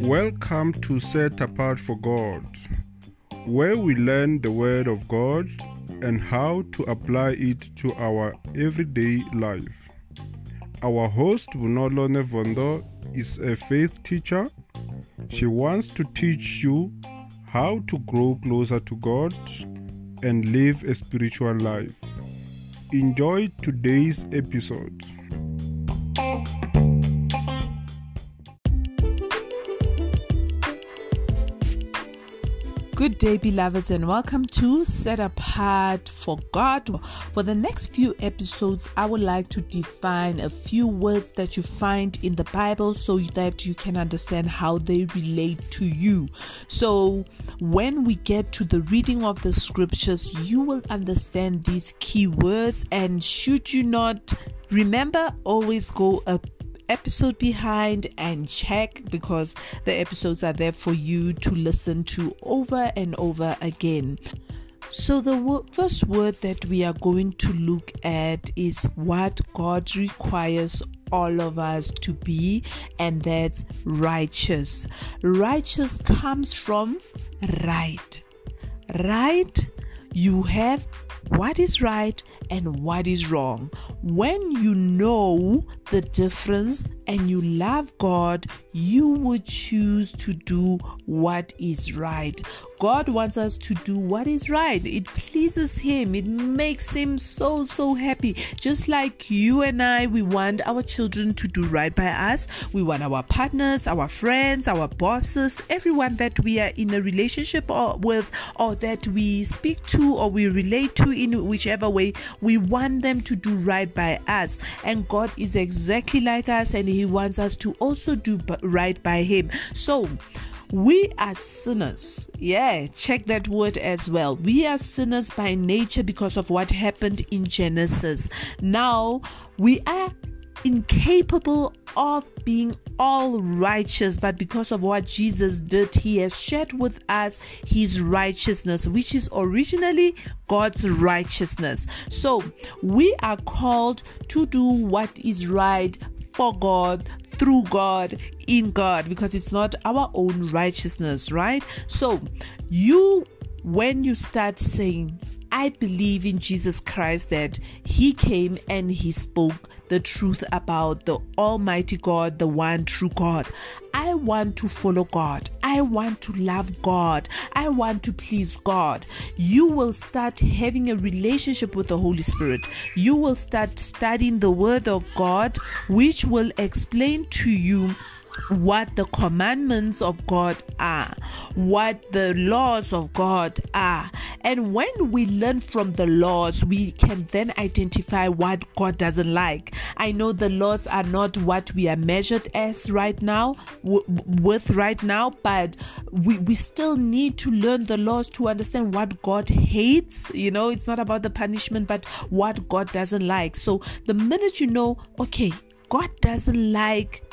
Welcome to Set Apart for God, where we learn the Word of God and how to apply it to our everyday life. Our host, Bonolo Nevondo, is a faith teacher. She wants to teach you how to grow closer to God and live a spiritual life. Enjoy today's episode. Good day, beloveds, and welcome to Set Apart for God. For the next few episodes, I would like to define a few words that you find in the Bible so that you can understand how they relate to you. So, when we get to the reading of the scriptures, you will understand these key words. And should you not remember, always go a episode behind and check because the episodes are there for you to listen to over and over again. So, the first word that we are going to look at is what God requires all of us to be, and that's righteous. Righteous comes from right. Right? You have what is right and what is wrong. When you know the difference and you love God, you would choose to do what is right. God wants us to do what is right. It pleases Him. It makes Him so, so happy. Just like you and I, we want our children to do right by us. We want our partners, our friends, our bosses, everyone that we are in a relationship or with or that we speak to or we relate to in whichever way, we want them to do right by us. And God is exactly like us and He wants us to also do right by Him. So, we are sinners. Yeah, check that word as well. We are sinners by nature because of what happened in Genesis. Now, we are incapable of being all righteous, but because of what Jesus did, He has shared with us His righteousness, which is originally God's righteousness. So we are called to do what is right for God, through God, in God, because it's not our own righteousness, right? So, you, when you start saying, I believe in Jesus Christ that He came and He spoke the truth about the Almighty God, the one true God. I want to follow God. I want to love God. I want to please God. You will start having a relationship with the Holy Spirit. You will start studying the Word of God, which will explain to you what the commandments of God are, what the laws of God are. And when we learn from the laws, we can then identify what God doesn't like. I know the laws are not what we are measured as right now, w- with right now, but we, we still need to learn the laws to understand what God hates. You know, it's not about the punishment, but what God doesn't like. So the minute you know, okay, God doesn't like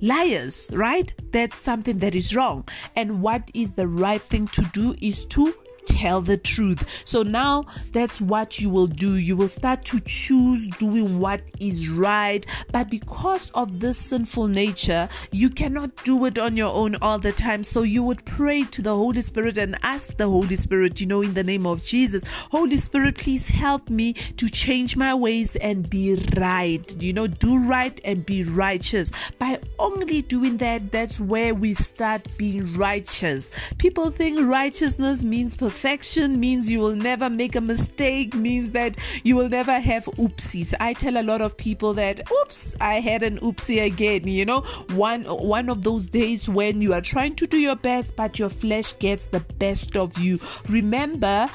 liars, right? That's something that is wrong. And what is the right thing to do is to tell the truth. So now that's what you will do. You will start to choose doing what is right. But because of this sinful nature, you cannot do it on your own all the time. So you would pray to the Holy Spirit and ask the Holy Spirit, you know, in the name of Jesus, Holy Spirit, please help me to change my ways and be right. You know, do right and be righteous. By only doing that, that's where we start being righteous. People think righteousness means perfection perfection means you will never make a mistake, means that you will never have oopsies. I tell a lot of people that, oops, I had an oopsie again. You know, one one of those days when you are trying to do your best, but your flesh gets the best of you. Remember,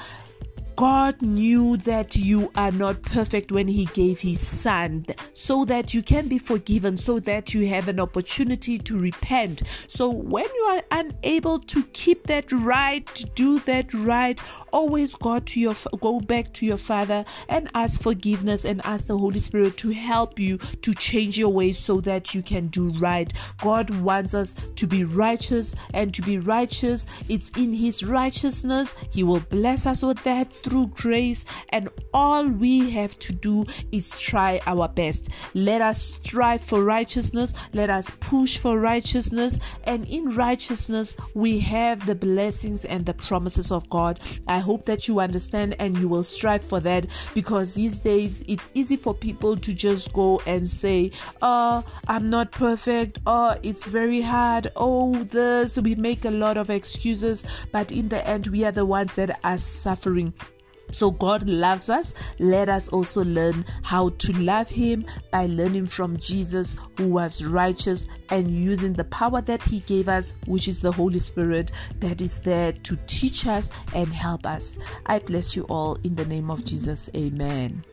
God knew that you are not perfect when He gave His Son so that you can be forgiven, so that you have an opportunity to repent. So when you are unable to keep that right, do that right, always go to your go back to your Father and ask forgiveness and ask the Holy Spirit to help you to change your ways so that you can do right. God wants us to be righteous and to be righteous. It's in His righteousness. He will bless us with that through grace, and all we have to do is try our best. Let us strive for righteousness, let us push for righteousness, and in righteousness, we have the blessings and the promises of God. I hope that you understand and you will strive for that because these days it's easy for people to just go and say, Oh, I'm not perfect, oh, it's very hard, oh, this. We make a lot of excuses, but in the end, we are the ones that are suffering. So God loves us. Let us also learn how to love Him by learning from Jesus, who was righteous and using the power that He gave us, which is the Holy Spirit, that is there to teach us and help us. I bless you all in the name of Jesus. Amen.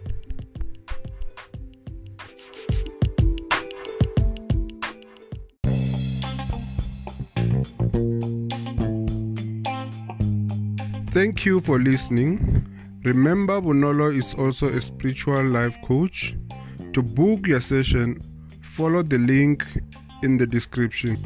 Thank you for listening. Remember, Bonolo is also a spiritual life coach. To book your session, follow the link in the description.